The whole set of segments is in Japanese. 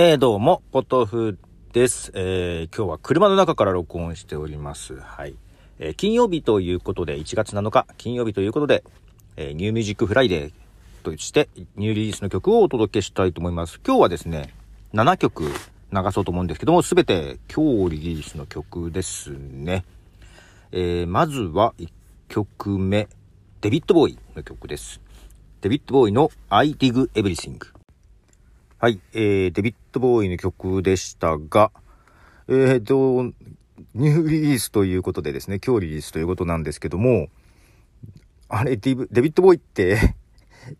えー、どうも、ポトフです。えー、今日は車の中から録音しております。はい。えー、金曜日ということで、1月7日、金曜日ということで、え、 New Music Friday として、ニューリリースの曲をお届けしたいと思います。今日はですね、7曲流そうと思うんですけども、すべて今日リリースの曲ですね。え、まずは1曲目、デビッド・ボウイの曲です。デビッド・ボーイの I Dig Everything。はい、えー、デビッド・ボーイの曲でしたが、えーと、ニューリリースということでですね、今日リリースということなんですけども、あれ、デビッド・ボーイって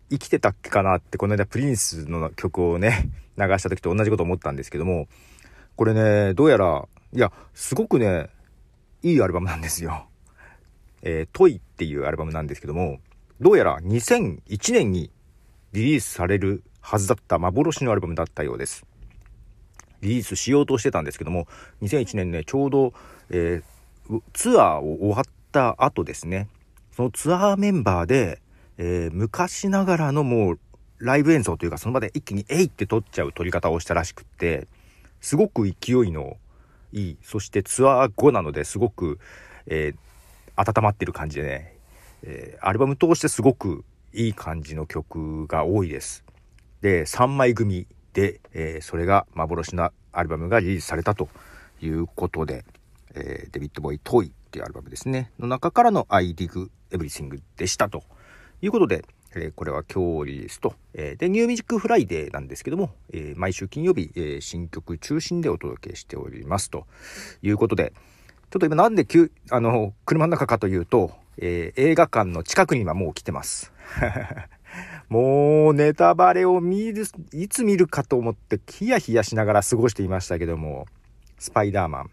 生きてたっけかなって、この間プリンスの曲をね、流した時と同じこと思ったんですけども、これね、どうやら、いや、すごくね、いいアルバムなんですよ。えー、トイっていうアルバムなんですけども、どうやら2001年にリリースされるはずだった幻のアルバムだったようです。リリースしようとしてたんですけども、2001年ね、ちょうど、えー、ツアーを終わった後ですね、そのツアーメンバーで、えー、昔ながらのもう、ライブ演奏というか、その場で一気にえいって撮っちゃう撮り方をしたらしくって、すごく勢いのいい、そしてツアー後なのですごく、えー、温まってる感じでね、えー、アルバム通してすごくいい感じの曲が多いです。で、3枚組で、えー、それが幻のアルバムがリリースされたということで、えー、デビッド・ボウイ・ Toy っていうアルバムですね、の中からの I Dig Everything でしたということで、えー、これは今日リリースと、えー、で、 New Music Friday なんですけども、えー、毎週金曜日、えー、新曲中心でお届けしておりますということで、ちょっと今なんで急、あの、車の中かというと、えー、映画館の近くにはもう来てます。もうネタバレを見る、いつ見るかと思ってヒヤヒヤしながら過ごしていましたけども、スパイダーマン、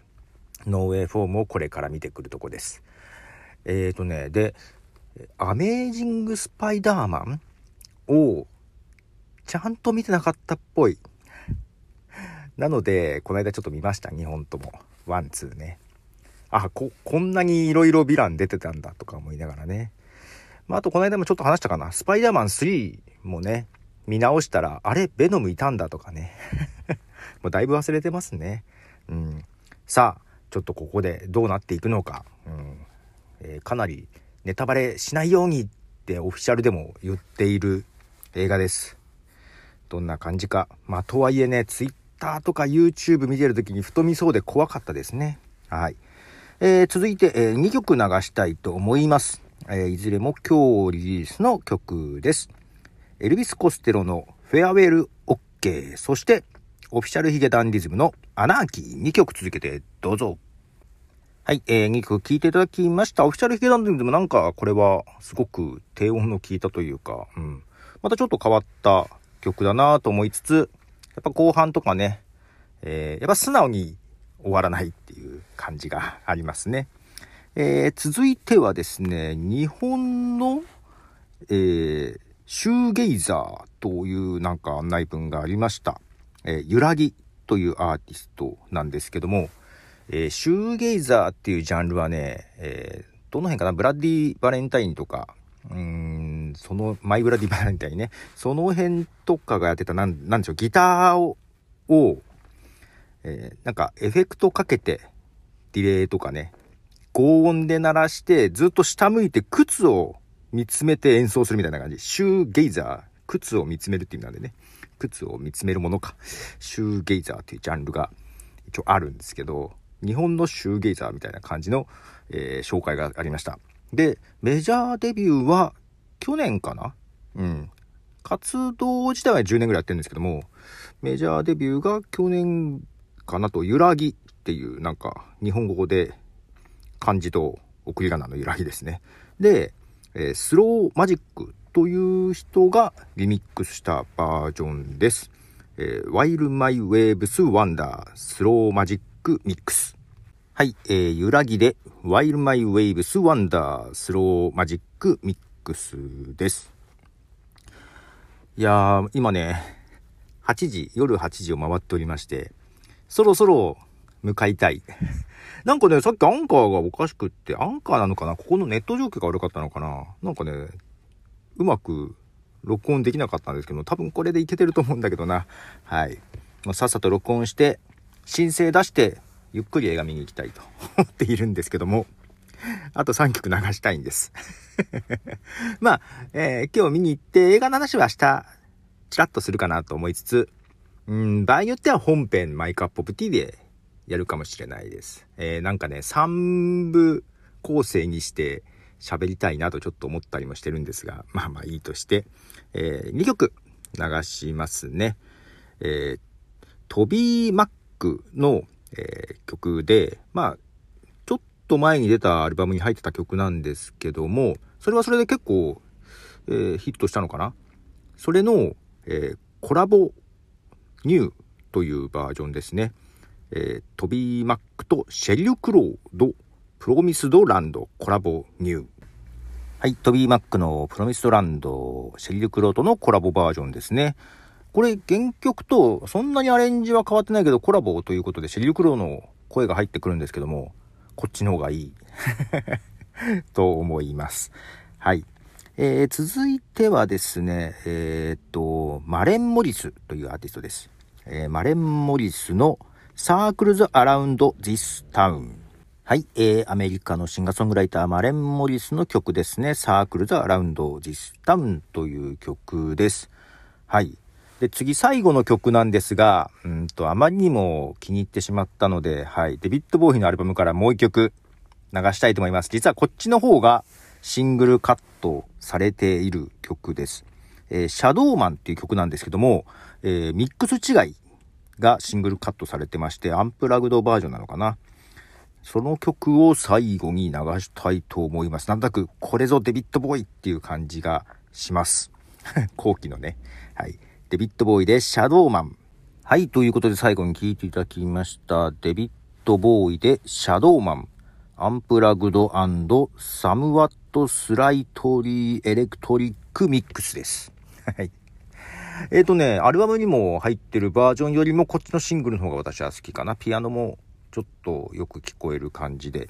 ノーウェイフォームをこれから見てくるとこです。えーとね、で、アメージングスパイダーマンをちゃんと見てなかったっぽい。なので、この間ちょっと見ました、2本とも。 One、Two ね。あ、こ、こんなに色々ヴィラン出てたんだとか思いながらね。まあ、あとこの間もちょっと話したかな。スパイダーマン3もね、見直したら、あれベノムいたんだとかね。もうだいぶ忘れてますね。うん。さあ、ちょっとここでどうなっていくのか。うん。えー、かなりネタバレしないようにってオフィシャルでも言っている映画です。どんな感じか。まあ、とはいえね、Twitter とか YouTube 見てる時にふと見そうで怖かったですね。はい。えー、続いて、えー、2曲流したいと思います。えー、いずれも今日リリースの曲です。エルビス・コステロのフェアウェル・オッケー、そして、オフィシャルヒゲダンディズムのアナーキー2曲続けてどうぞ。はい、えー、2曲聴いていただきました。オフィシャルヒゲダンディズムなんかこれはすごく低音の効いたというか、うん。またちょっと変わった曲だなと思いつつ、やっぱ後半とかね、えー、やっぱ素直に終わらないっていう感じがありますね。えー、続いてはですね、日本の、えー、シューゲイザーというなんか案内文がありました。えー、ゆらぎというアーティストなんですけども、えー、シューゲイザーっていうジャンルはね、えー、どの辺かな？ブラッディ・バレンタインとか、うーん、その、マイブラディ・バレンタインね、その辺とかがやってた、なん、なんでしょう、ギターを、を、えー、なんかエフェクトかけて、ディレイとかね、高音で鳴らして、ずっと下向いて靴を見つめて演奏するみたいな感じ。シューゲイザー、靴を見つめるっていうのでね、靴を見つめるものか。シューゲイザーっていうジャンルが一応あるんですけど、日本のシューゲイザーみたいな感じの、えー、紹介がありました。で、メジャーデビューは去年かな？うん。活動自体は10年ぐらいやってるんですけども、メジャーデビューが去年かなと、揺らぎっていうなんか日本語で漢字と送り仮名の揺らぎですね。で、えー、スローマジックという人がリミックスしたバージョンです。えー、While My Waves Wonder スローマジックミックス。はい、えー、揺らぎで While My Waves Wonder スローマジックミックスです。いやー、今ね、8時、夜8時を回っておりまして、そろそろ向かいたい。なんかね、さっきアンカーがおかしくって、アンカーなのかな？ここのネット状況が悪かったのかな？なんかね、うまく録音できなかったんですけど、多分これでいけてると思うんだけどな。はい。もうさっさと録音して、申請出して、ゆっくり映画見に行きたいと 思っているんですけども、あと3曲流したいんです まあ、えー、今日見に行って映画の話は明日、チラッとするかなと思いつつ、うん、場合によっては本編マイクアップオブティでやるかもしれないです。えー、なんかね、3部構成にして喋りたいなとちょっと思ったりもしてるんですが、まあまあいいとして、えー、2曲流しますね。えー、トビー・マックの、えー、曲で、まあ、ちょっと前に出たアルバムに入ってた曲なんですけども、それはそれで結構、えー、ヒットしたのかな？それの、えー、コラボニューというバージョンですね。えー、トビー・マックとシェリル・クロード、プロミスドランドコラボニュー。はい、トビー・マックのプロミスドランド、シェリル・クロードのコラボバージョンですね。これ原曲とそんなにアレンジは変わってないけどコラボということでシェリル・クローの声が入ってくるんですけども、こっちの方がいい と思います。はい。えー、続いてはですね、えー、っと、マレン・モリスというアーティストです。えー、マレン・モリスのサークルズ・アラウンド・ディス・タウン。はい、えー、アメリカのシンガーソングライター、マレン・モリスの曲ですね。サークルズ・アラウンド・ディス・タウンという曲です。はい。で、次、最後の曲なんですが、うんと、あまりにも気に入ってしまったので、はい、デビッド・ボーイのアルバムからもう一曲流したいと思います。実はこっちの方がシングルカットされている曲です。えー、シャドーマンっていう曲なんですけども、えー、ミックス違いがシングルカットされてまして、アンプラグドバージョンなのかな。その曲を最後に流したいと思います。なんとなく、これぞデビッドボーイっていう感じがします。後期のね。はい。デビッドボーイでシャドーマン。はい。ということで最後に聴いていただきました。デビッドボーイでシャドーマン。アンプラグドサムワットスライトリーエレクトリックミックスです。はい。えっ、ー、とね、アルバムにも入ってるバージョンよりもこっちのシングルの方が私は好きかな。ピアノもちょっとよく聞こえる感じで、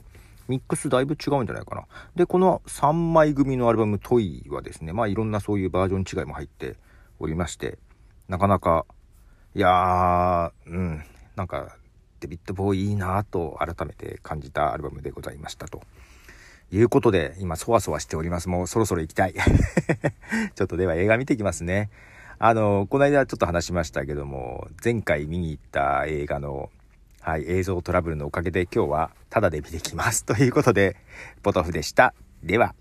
ミックスだいぶ違うんじゃないかな。で、この3枚組のアルバムトイはですね、まあいろんなそういうバージョン違いも入っておりまして、なかなか、いやー、うん、なんか、デビッド・ボーイいいなぁと改めて感じたアルバムでございましたと。いうことで、今、そわそわしております。もうそろそろ行きたい。ちょっとでは映画見ていきますね。あの、この間ちょっと話しましたけども、前回見に行った映画の、はい、映像トラブルのおかげで今日はタダで見てきます。ということで、ポトフでした。では。